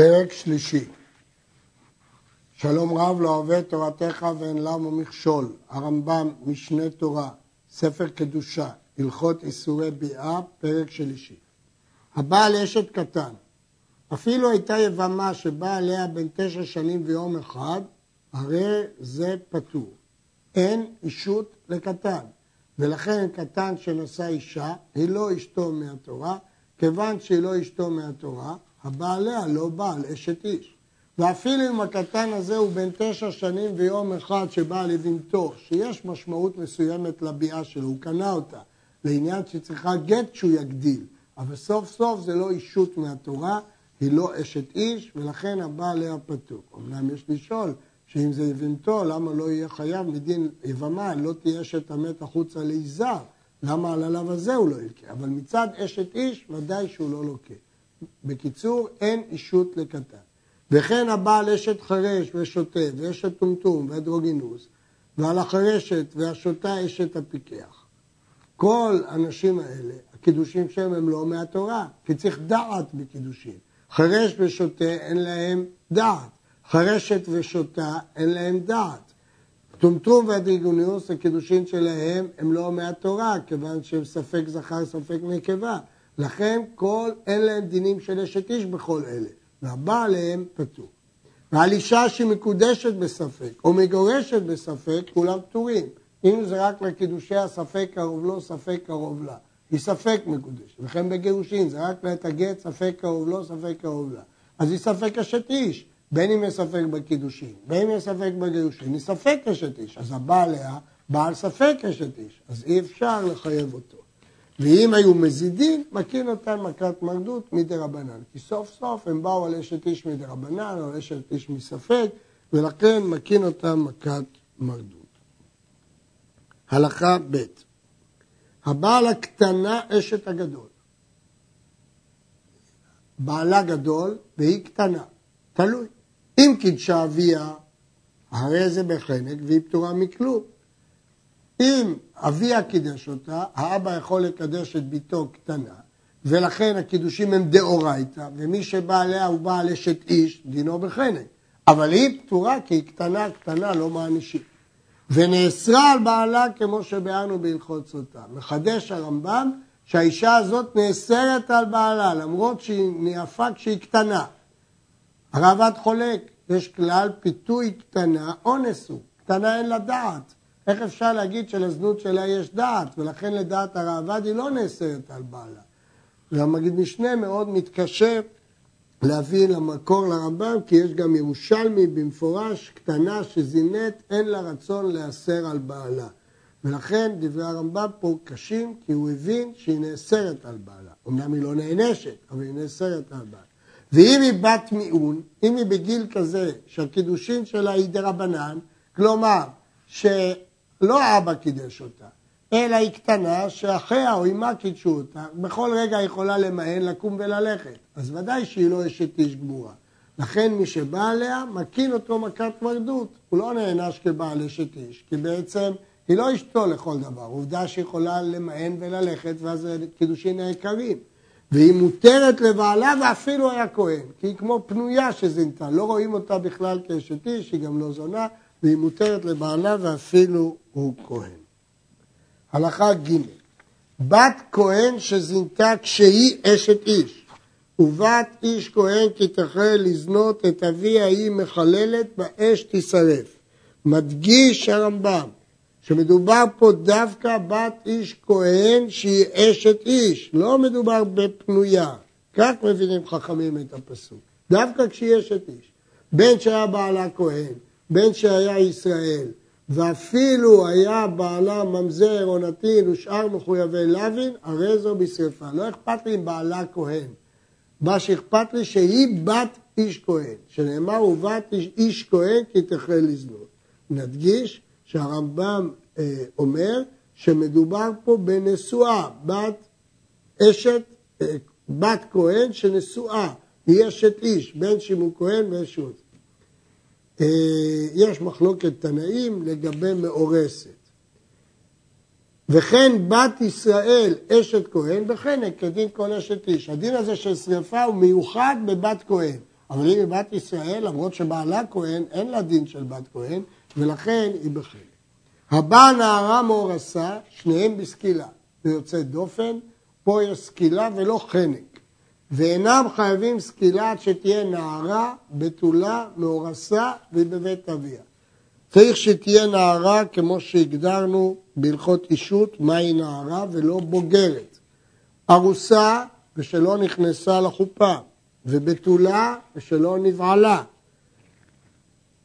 פרק שלישי שלום רב לא אוהב תורתך ואין למה מכשול, הרמב"ם, משנה תורה, ספר קדושה, הלכות איסורי ביאה, פרק שלישי. הבעל אשת קטן, אפילו הייתה יבמה שבאה עליה בין תשע שנים ויום אחד, הרי זה פטור. אין אישות לקטן, ולכן קטן שנשא אישה, היא לא אשתו מהתורה, כיוון שהיא לא אשתו מהתורה, הבעליה לא בעל אשת איש. ואפילו אם הקטן הזה הוא בן תשע שנים ויום אחד שבא לבנתו, שיש משמעות מסוימת לביאה שלו, הוא קנה אותה, לעניין שצריכה גט שהוא יגדיל, אבל סוף סוף זה לא אישות מהתורה, היא לא אשת איש, ולכן הבעל היה פטור. אמנם יש לשאול, שאם זה יבנתו, למה לא יהיה חייב מדין יבמה, לא תהיה אשת המת החוצה ליזהר, למה על הלאו הזה הוא לא ילקה? אבל מצד אשת איש, ודאי שהוא לא לוקה. בקיצור, אין אישות לקטן. וכן הבעל אשת חרש ושוטה ואשת טומטום ואדרוגינוס, ועל החרשת והשוטה אשת הפיקח. כל הנשים האלה, הקידושים שלהם הם לא מהתורה, כי צריך דעת בקידושים. חרש ושוטה אין להם דעת, חרשת ושוטה אין להם דעת. טומטום ואדרוגינוס, הקידושין שלהם הם לא מהתורה, כיוון שהם ספק זכר, ספק נקבה. לכן כל אין להם דינים של אשת איש בכל אלה. והבא עליהם פטור. ועל אישה שמקודשת בספק או מגורשת בספק, כולם פטורים. אם זה רק לקידושי הספק קרוב לו, ספק קרוב לה. היא ספק מקודשת. וכן בגירושין, זה רק לעת הגט, ספק קרוב לו, ספק קרוב לה. אז היא ספק אשת איש, בין אם יש ספק בקידושין, בין אם יש ספק בגירושין, היא ספק אשת איש. אז הבא עליה, בעל ספק אשת איש. אז אי אפשר לחייב אותו. ואם היו מזידים, מקין אותם מכת מרדות מדי רבנן. כי סוף סוף הם באו על אשת איש מדי רבנן, על אשת איש מספק, ולכן מקין אותם מכת מרדות. הלכה ב' הבעל הקטנה אשת הגדול. בעלה גדול והיא קטנה, תלוי. אם קידשה אביה, הרי זה בחנק והיא פטורה מכלום. אם אביה קידש אותה, האבא יכול לקדש את ביתו קטנה, ולכן הקידושים הם דאורייתא, ומי שבא עליה הוא בעל אשת איש, דינו בחנק. אבל היא פטורה כי היא קטנה, קטנה, לא מענישים. ונאסרה על בעלה כמו שביארנו בהלכות סוטה. מחדש הרמב"ם שהאישה הזאת נאסרת על בעלה, למרות שהיא נאפה כשהיא קטנה. הרעב"ד חולק, יש כלל פיתוי קטנה, אונס הוא, קטנה אין לה דעת. איך אפשר להגיד שלזנות שלה יש דעת, ולכן לדעת הראב"ד היא לא נאסרת על בעלה. והמגיד משנה מאוד מתקשה להביא למקור לרמב"ם, כי יש גם ירושלמי במפורש, קטנה שזינית, אין לה רצון להסר על בעלה. ולכן דברי הרמב"ם פה קשים, כי הוא הבין שהיא נאסרת על בעלה. אמנם היא לא נענשת, אבל היא נאסרת על בעלה. ואם היא בת מיעון, אם היא בגיל כזה שהקידושין שלה היא דרבנן, כלומר, ש... לא האבא קידש אותה, אלא היא קטנה שאחיה או אמה קידשו אותה, בכל רגע יכולה למהן, לקום וללכת. אז ודאי שהיא לא אשת איש גמורה. לכן מי שבא עליה, מקין אותו מכת מרדות. הוא לא נענש כבעל אשת איש, כי בעצם היא לא אשתו לכל דבר. עובדה שיכולה למהן וללכת, ואז קידושין היקרים. והיא מותרת לבעלה ואפילו היה כהן, כי היא כמו פנויה שזינתה, לא רואים אותה בכלל כאשת איש, היא גם לא זונה, והיא מותרת לבעלה ואפילו הוא כהן. הלכה ג' בת כהן שזינתה כשהיא אשת איש, ובת איש כהן כי תחל לזנות את אבי ההיא מחללת באש תשרף. מדגיש הרמב"ם שמדובר פה דווקא בת איש כהן שהיא אשת איש, לא מדובר בפנויה. כך מבינים חכמים את הפסוק. דווקא כשהיא אשת איש. בין שהיה בעלה כהן, בין שהיה ישראל, ואפילו היה בעלה ממזר או נתין ושאר מחויבי לוין, הרי זו בשרפה. לא אכפת לי אם בעלה כהן. מה שאכפת לי שהיא בת איש כהן, שנאמר ובת איש, כהן כי תחל לזנות. נדגיש שהרמב"ם אה, אומר שמדובר פה בנשואה, בת אשת, אה, בת כהן שנשואה, היא אשת איש, בן שימו כהן ואשת. אה, יש מחלוקת תנאים לגבי מאורסת. וכן בת ישראל אשת כהן בחנק כדין כל אשת איש. הדין הזה של שרפה הוא מיוחד בבת כהן. אבל אם היא בת ישראל, למרות שבעלה כהן, אין לה דין של בת כהן, ולכן היא בחלק. הבא נערה מאורסה, שניהם בסקילה. זה יוצא דופן, פה יש סקילה ולא חנק. ואינם חייבים סקילה עד שתהיה נערה, בתולה, מאורסה ובבית אביה. צריך שתהיה נערה כמו שהגדרנו בהלכות אישות, מהי נערה ולא בוגרת. ארוסה ושלא נכנסה לחופה, ובתולה ושלא נבעלה.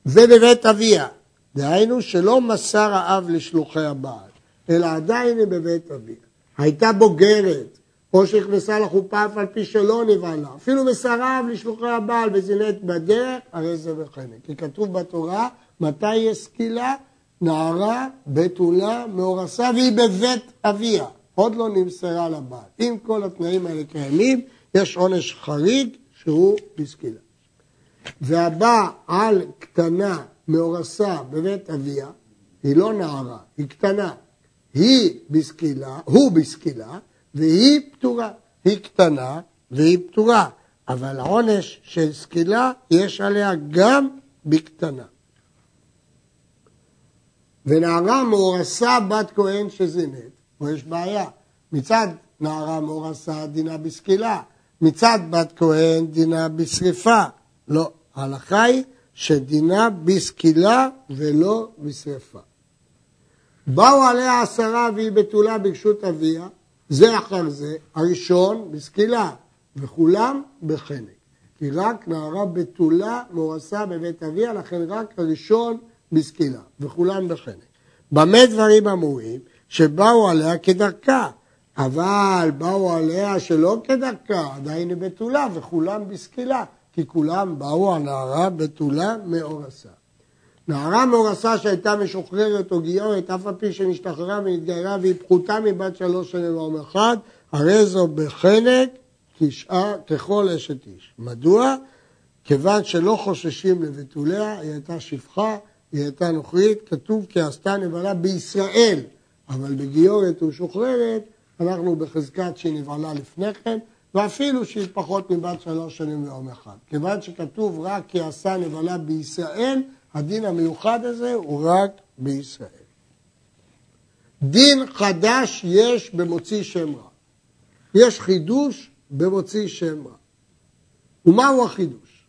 ובבית אביה, דהיינו שלא מסר האב לשלוחי הבעל, אלא עדיין היא בבית אביה. הייתה בוגרת, או שנכנסה לחופה אף על פי שלא נבעלה, אפילו מסרב לשלוחי הבעל וזינית בדרך, הרי זה בחנק. כי כתוב בתורה, מתי יש סקילה? נערה, בתולה, מאורסה, והיא בבית אביה. עוד לא נמסרה לבעל. אם כל התנאים האלה קיימים, יש עונש חריג שהוא בסקילה. והבא על קטנה מאורסה בבית אביה, היא לא נערה, היא קטנה. היא בסקילה, הוא בסקילה, והיא פטורה. היא קטנה והיא פטורה, אבל העונש של סקילה יש עליה גם בקטנה. ונערה מאורסה בת כהן שזינית, פה יש בעיה. מצד נערה מאורסה דינה בסקילה, מצד בת כהן דינה בשריפה. לא, ההלכה היא שדינה בסקילה ולא בשריפה. באו עליה עשרה והיא בתולה ברשות אביה, זה אחר זה, הראשון בסקילה, וכולם בחנק. כי רק נערה בתולה מאורסה בבית אביה, לכן רק הראשון בסקילה, וכולם בחנק. במה דברים אמורים? שבאו עליה כדרכה, אבל באו עליה שלא כדרכה, עדיין היא בתולה, וכולם בסקילה, כי כולם באו על נערה בתולה מאורסה. נערה מאורסה שהייתה משוחררת או גיורת, אף על פי שנשתחררה ונתגיירה והיא פחותה מבת שלוש שנים ואום אחד, הרי זו בחנק כשאר, ככל אשת איש. מדוע? כיוון שלא חוששים לבתוליה, היא הייתה שפחה, היא הייתה נוכרית, כתוב כי עשתה נבלה בישראל, אבל בגיורת ומשוחררת, אנחנו בחזקת שהיא נבהלה לפני כן, ואפילו שהיא פחות מבת שלוש שנים ויום אחד. כיוון שכתוב רק כי עשה נבלה בישראל, הדין המיוחד הזה הוא רק בישראל. דין חדש יש במוציא שם רע. יש חידוש במוציא שם רע. ומהו החידוש?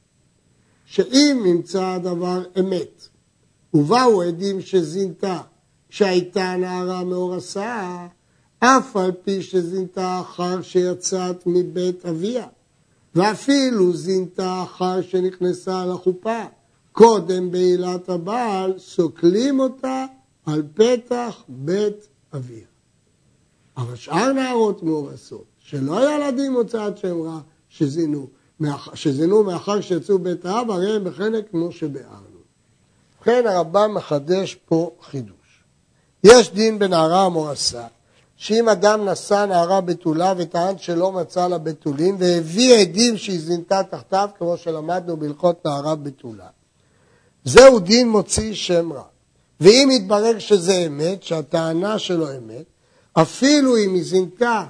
שאם נמצא הדבר אמת, ובאו עדים שזינתה שהייתה נערה מאורסה, אף על פי שזינתה אחר שיצאת מבית אביה, ואפילו זינתה אחר שנכנסה לחופה, קודם בעילת הבעל, סוקלים אותה על פתח בית אביה. אבל שאר נערות מאורסות, שלא היה לדין הוצאת שם רע, שזינו, שזינו מאחר שיצאו בית האב, הרי הם בחלק כמו שביארנו. ובכן הרמב"ם מחדש פה חידוש. יש דין בנערה המואסה, שאם אדם נשא נערה בתולה וטען שלא מצא לה בתולים והביא עדים שהיא זינתה תחתיו, כמו שלמדנו בהלכות נערה בתולה, זהו דין מוציא שם רע. ואם יתברר שזה אמת, שהטענה שלו אמת, אפילו אם היא זינתה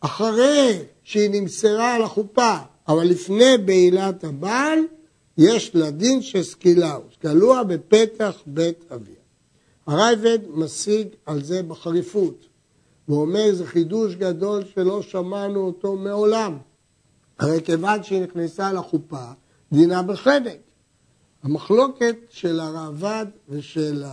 אחרי שהיא נמסרה על החופה, אבל לפני בעילת הבעל, יש לה דין של סקילה, סקלוה בפתח בית אביה. הרייבד משיג על זה בחריפות, ואומר זה חידוש גדול שלא שמענו אותו מעולם. הרי כיוון שהיא נכנסה לחופה, דינה בחנק. המחלוקת של הראב"ד ושל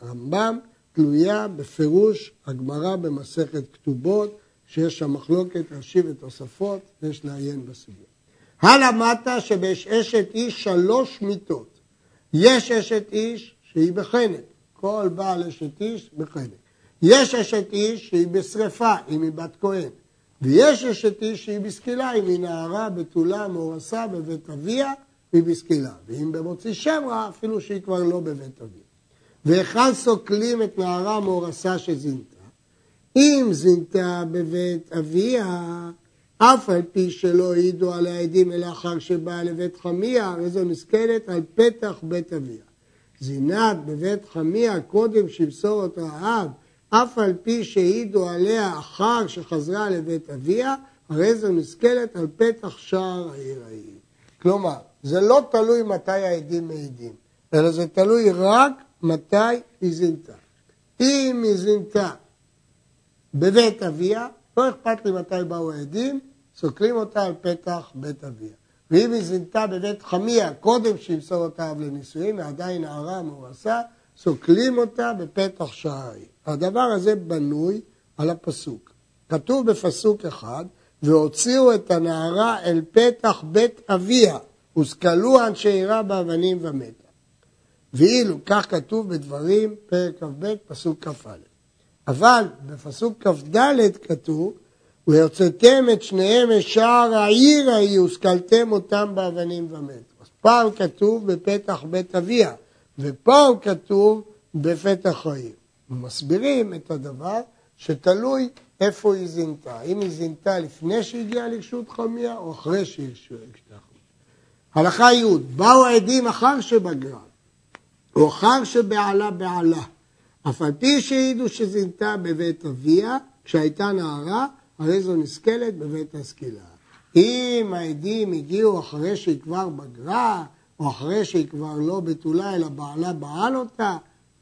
הרמב"ם תלויה בפירוש הגמרא במסכת כתובות, שיש שם מחלוקת ראשי ותוספות, יש לעיין בסוגיה. הלמדת שבש אשת איש שלוש מיתות. יש אשת איש שהיא בחנק, כל בעל אשת איש בחנק. יש אשת איש שהיא בשרפה, אם היא בת כהן. ויש אשת איש שהיא בסקילה, אם היא נערה, בתולה, מאורסה בבית אביה, היא בסקילה. ואם במוציא שם רע, אפילו שהיא כבר לא בבית אביה. והיכן סוקלים את נערה מאורסה שזינתה? אם זינתה בבית אביה, אף על פי שלא העידו על העדים אלא אחר שבאה לבית חמיה, הרי זו נסכלת על פתח בית אביה. זינת בבית חמיה קודם שימסור אותה האב, אף על פי שהעידו עליה אחר שחזרה לבית אביה, הרי זו נסכלת על פתח שער העיר ההיא. כלומר, זה לא תלוי מתי העדים מעידים, אלא זה תלוי רק מתי היא זינתה. אם היא זינתה בבית אביה, לא אכפת לי מתי באו העדים, סוקלים אותה על פתח בית אביה. ואם היא זינתה בבית חמיה קודם שימסור אותה אב לנישואין, ועדיין נערה מאורסה, סוקלים אותה בפתח שערי. הדבר הזה בנוי על הפסוק. כתוב בפסוק אחד, והוציאו את הנערה אל פתח בית אביה, וסקלו אנשי עירה באבנים ומתה. ואילו כך כתוב בדברים, פרק כ"ב, פסוק כ"א. אבל בפסוק כ"ד כתוב, ויוצאתם את שניהם משער העיר ההיא, וסקלתם אותם באבנים ומתו. אז פעם כתוב בפתח בית אביה, ופעם כתוב בפתח העיר. מסבירים את הדבר שתלוי איפה היא זינתה. אם היא זינתה לפני שהגיעה לרשות חמיה או אחרי שהיא חמיה. הלכה י' באו העדים אחר שבגרה או אחר שבעלה בעלה. אף על פי שהעידו שזינתה בבית אביה, כשהייתה נערה, הרי זו נסכלת בבית הסקילה. אם העדים הגיעו אחרי שהיא כבר בגרה, או אחרי שהיא כבר לא בתולה, אלא בעלה בעל אותה,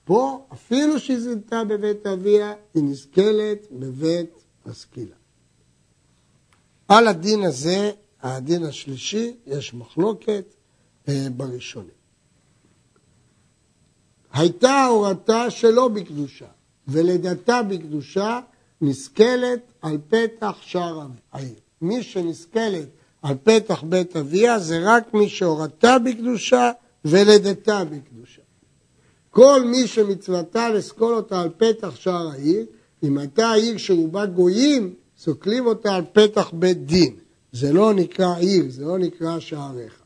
פה, אפילו שהיא זינתה בבית אביה, היא נסכלת בבית הסקילה. על הדין הזה, הדין השלישי, יש מחלוקת אה, בראשונים. הייתה הורתה שלא בקדושה, ולידתה בקדושה נסכלת על פתח שער העיר. מי שנסכלת על פתח בית אביה זה רק מי שהורתה בקדושה ולידתה בקדושה. כל מי שמצוותה לסקול אותה על פתח שער העיר, אם הייתה העיר שרובה גויים, סוקלים אותה על פתח בית דין. זה לא נקרא עיר, זה לא נקרא שעריך.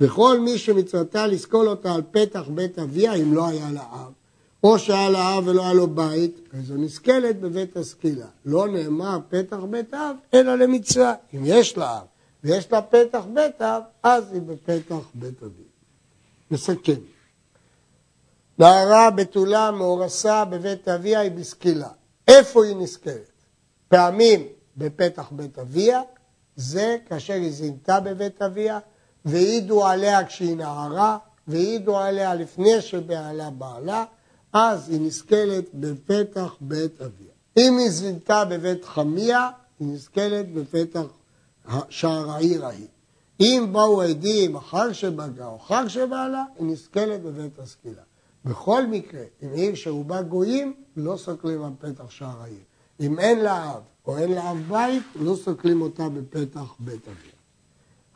וכל מי שמצוותה לסקול אותה על פתח בית אביה, אם לא היה לה אב, או שהיה לה אב ולא היה לו בית, אז זו נסכלת בבית הסקילה. לא נאמר פתח בית אב, אלא למצווה. אם יש לה אב ויש לה פתח בית אב, אז היא בפתח בית אביה. נסכם. נערה בתולה מאורסה בבית אביה היא בסקילה. איפה היא נסכלת? פעמים בפתח בית אביה, זה כאשר היא זינתה בבית אביה, והעידו עליה כשהיא נערה, והעידו עליה לפני שבעלה בעלה, אז היא נסכלת בפתח בית אביה. אם היא זינתה בבית חמיה, היא נסכלת בפתח שער העיר ההיא. אם באו עדים אחר שבגה או אחר שבעלה, היא נסכלת בבית הסקילה. בכל מקרה, אם עיר שרובה גויים, לא סוקלים על פתח שער העיר. אם אין לה אב או אין לה אב בית, לא סוקלים אותה בפתח בית אביה.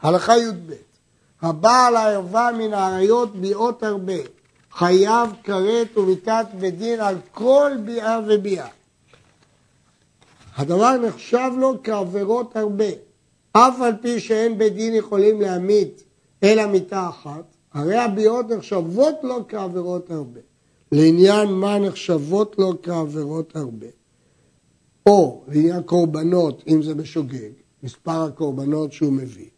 הלכה י"ב הבעל הערווה מן האריות ביאות הרבה, חייב כרת ומיתת בדין על כל ביאה וביאה. הדבר נחשב לו כעבירות הרבה. אף על פי שאין בית דין יכולים להמית אלא מיתה אחת, הרי הביאות נחשבות לו כעבירות הרבה. לעניין מה נחשבות לו כעבירות הרבה? או לעניין קורבנות, אם זה בשוגג, מספר הקורבנות שהוא מביא,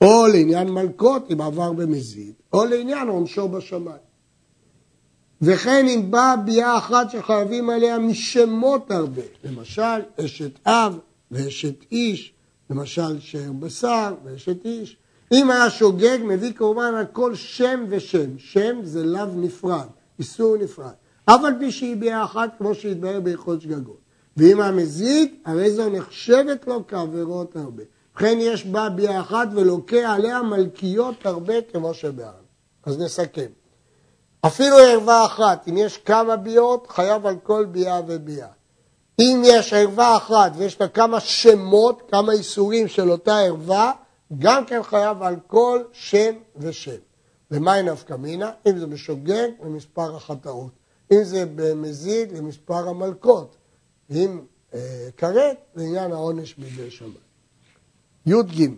או לעניין מלקות, אם עבר במזיד, או לעניין עונשו בשמיים. וכן אם באה ביאה אחת שחייבים עליה משמות הרבה, למשל אשת אב ואשת איש, למשל שר בשר ואשת איש. אם היה שוגג, מביא קורבן על כל שם ושם. שם זה לאו נפרד, איסור נפרד. אף על פי שהיא ביאה אחת, כמו שהתברר בהלכות שגגות. ואם המזיד, הרי זו נחשבת לו כעבירות הרבה. ובכן יש בה ביאה אחת ולוקה עליה מלכיות הרבה כמו שבעם. אז נסכם. אפילו ערווה אחת, אם יש כמה ביאות, חייב על כל ביאה וביאה. אם יש ערווה אחת ויש לה כמה שמות, כמה איסורים של אותה ערווה, גם כן חייב על כל שם ושם. ומהי נפקא מינה? אם זה בשוגג, למספר החטאות. אם זה במזיד, למספר המלקות. אם אה, כרת, לעניין העונש בידי שמיים. י"ג,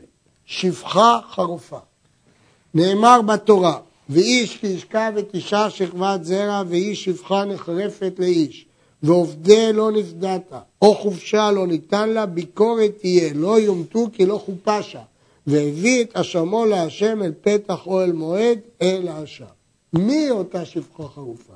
שפחה חרופה. נאמר בתורה, ואיש כי ישכב את אישה שכבת זרע, ואיש שפחה נחרפת לאיש. ועובדי לא נפדת, או חופשה לא ניתן לה, ביקורת תהיה, לא יומתו כי לא חופשה. והביא את אשמו להשם אל פתח אוהל מועד, אל האשם. מי אותה שפחה חרופה?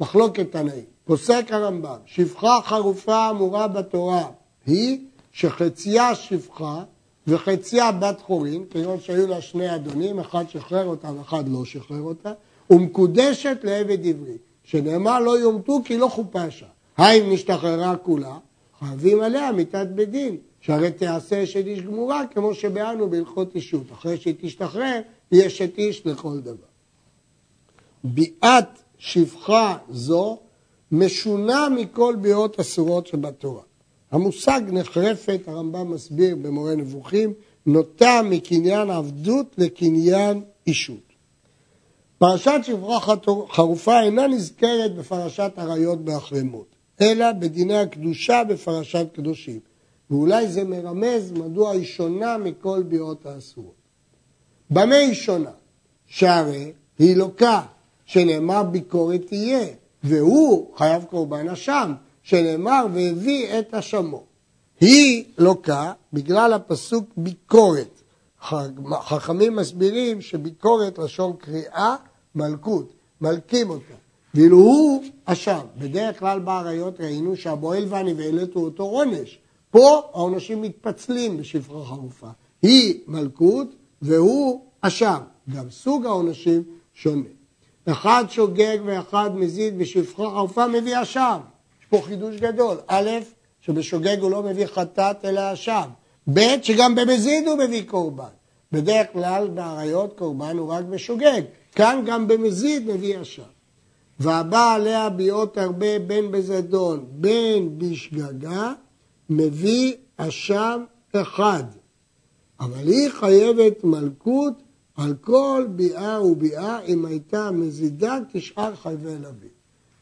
מחלוקת תנאים. פוסק הרמב"ם, שפחה חרופה אמורה בתורה היא שחציה שפחה וחציה בת חורין, כיוון שהיו לה שני אדונים, אחד שחרר אותה ואחד לא שחרר אותה, ומקודשת לעבד עברי, שנאמר לא יומתו כי לא חופה שם. האם נשתחררה כולה, חייבים עליה מיתת בית דין, שהרי תעשה אשת איש גמורה, כמו שבאנו בהלכות אישות. אחרי שהיא תשתחרר, היא אשת איש לכל דבר. ביאת שפחה זו משונה מכל ביאות אסורות שבתורה. המושג נחרפת, הרמב"ם מסביר במורה נבוכים, נוטה מקניין עבדות לקניין אישות. פרשת שפחה חרופה אינה נזכרת בפרשת עריות באחרימות, אלא בדיני הקדושה בפרשת קדושים, ואולי זה מרמז מדוע היא שונה מכל ביאות האסורות. במה היא שונה? שהרי היא לוקה, שנאמר ביקורת תהיה, והוא חייב קורבן אשם, שנאמר והביא את אשמו. היא לוקה בגלל הפסוק ביקורת. חכמים מסבירים שביקורת לשון קריאה מלכות, מלקים אותה. ואילו הוא אשם. בדרך כלל באריות ראינו שהבועל והנבהלת הוא אותו עונש. פה העונשים מתפצלים בשפחה חרופה. היא מלכות והוא אשם. גם סוג העונשים שונה. אחד שוגג ואחד מזיד בשפחה חרופה מביא אשם. יש פה חידוש גדול. א', שבשוגג הוא לא מביא חטאת אלא אשם. ב', שגם במזיד הוא מביא קורבן. בדרך כלל באריות קורבן הוא רק בשוגג. כאן גם במזיד מביא אשם. והבא עליה ביאות הרבה בין בזדון בין בשגגה מביא אשם אחד. אבל היא חייבת מלכות על כל ביאה וביאה, אם הייתה מזידה כשאר חייבי לביא.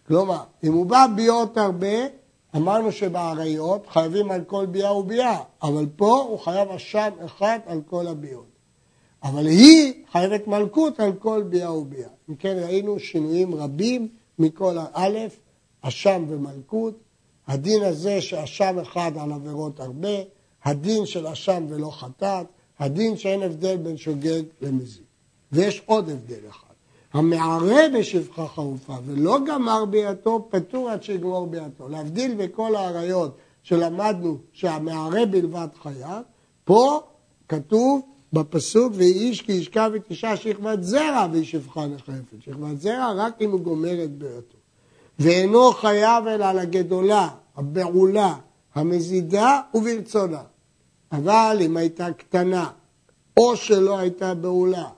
כלומר, אם הוא בא ביאות הרבה, אמרנו שבאריות חייבים על כל ביאה וביאה, אבל פה הוא חייב אשם אחד על כל הביאות. אבל היא חייבת מלכות על כל ביאה וביאה. אם כן, ראינו שינויים רבים מכל האלף, אשם ומלכות, הדין הזה שאשם אחד על עבירות הרבה, הדין של אשם ולא חטאת, הדין שאין הבדל בין שוגג למזיד. ויש עוד הבדל אחד. המערה בשפחה חרופה ולא גמר ביאתו, פטור עד שיגמור ביאתו. להבדיל בכל האריות שלמדנו שהמערה בלבד חייב, פה כתוב בפסוק ויהי איש כי ישכב את אישה שכבת זרע והיא שפחה נחרפת. שכבת זרע רק אם הוא גומר את ביאתו. ואינו חייב אלא על הגדולה, הבעולה, המזידה וברצונה. אבל אם הייתה קטנה, או שלא הייתה בעולה,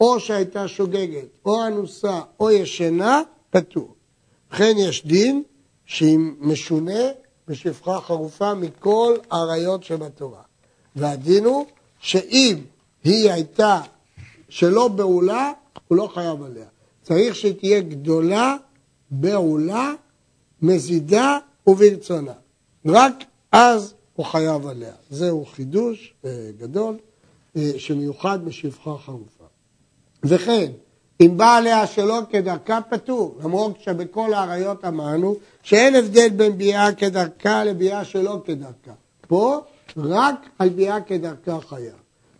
או שהייתה שוגגת, או אנוסה, או ישנה, פטור. לכן יש דין שהיא משונה בשפחה חרופה מכל האריות שבתורה. והדין הוא שאם היא הייתה שלא בעולה, הוא לא חייב עליה. צריך שתהיה גדולה, בעולה, מזידה וברצונה. רק אז הוא חייב עליה. זהו חידוש אה, גדול אה, שמיוחד בשפחה חרופה. וכן, אם בא עליה שלא כדרכה פטור, למרות שבכל האריות אמרנו שאין הבדל בין ביאה כדרכה לביאה שלא כדרכה. פה רק על ביאה כדרכה חייב.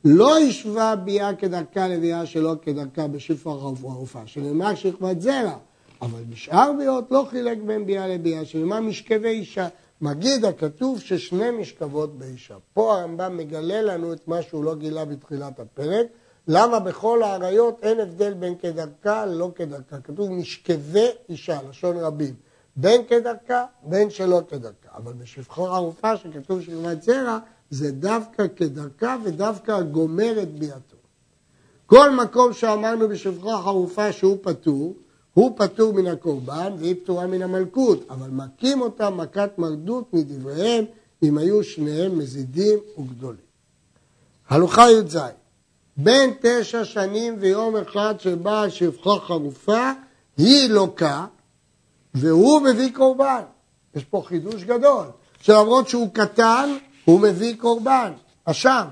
לא השווה ביאה כדרכה לביאה שלא כדרכה בשפחה חרופה, שנאמר שכבת זרע, אבל בשאר ביאות לא חילק בין ביאה לביאה, שנאמר משכבי אישה. מגיד הכתוב ששני משכבות באישה. פה הרמב"ם מגלה לנו את מה שהוא לא גילה בתחילת הפרק, למה בכל האריות אין הבדל בין כדרכה ללא כדרכה. כתוב משכבי אישה, לשון רבים. בין כדרכה, בין שלא כדרכה. אבל בשפחו ערופה שכתוב שכבת זרע, זה דווקא כדרכה ודווקא גומר את ביאתו. כל מקום שאמרנו בשפחו חרופה שהוא פטור, הוא פטור מן הקורבן והיא פטורה מן המלכות, אבל מכים אותה מכת מרדות מדבריהם אם היו שניהם מזידים וגדולים. הלוכה י"ז בין תשע שנים ויום אחד שבאה שפחה חרופה, היא לוקה והוא מביא קורבן. יש פה חידוש גדול, שלמרות שהוא קטן, הוא מביא קורבן, אשם.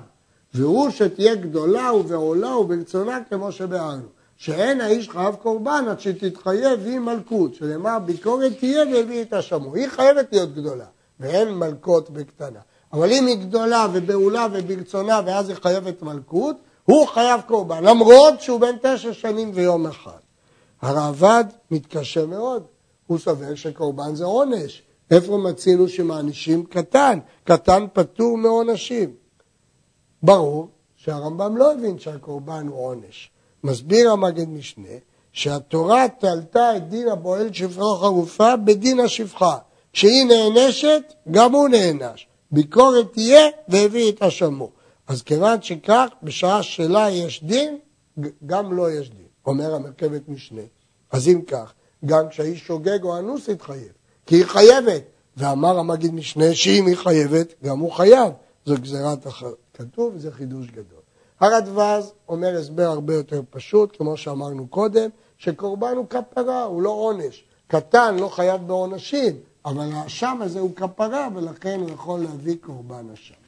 והוא שתהיה גדולה ובעולה וברצונה כמו שבארנו. שאין האיש חייב קורבן עד שתתחייב היא מלכות, שנאמר ביקורת תהיה והביא את השמו. היא חייבת להיות גדולה, ואין מלכות בקטנה. אבל אם היא גדולה ובעולה וברצונה ואז היא חייבת מלכות, הוא חייב קורבן, למרות שהוא בן תשע שנים ויום אחד. הרעב"ד מתקשה מאוד, הוא סובר שקורבן זה עונש. איפה מצינו שמענישים קטן? קטן פטור מעונשים. ברור שהרמב"ם לא הבין שהקורבן הוא עונש. מסביר המגד משנה שהתורה תלתה את דין הבועל שפחה חרופה בדין השפחה. כשהיא נענשת, גם הוא נענש. ביקורת תהיה והביא את אשמו. אז כיוון שכך, בשעה שלה יש דין, גם לו לא יש דין, אומר המרכבת משנה. אז אם כך, גם כשהאיש שוגג או אנוס יתחייב, כי היא חייבת. ואמר המגיד משנה שאם היא חייבת, גם הוא חייב. זו גזירת הכתוב וזה חידוש גדול. הרדווז אומר הסבר הרבה יותר פשוט, כמו שאמרנו קודם, שקורבן הוא כפרה, הוא לא עונש. קטן לא חייב בעונשים, אבל האשם הזה הוא כפרה ולכן הוא יכול להביא קורבן אשם.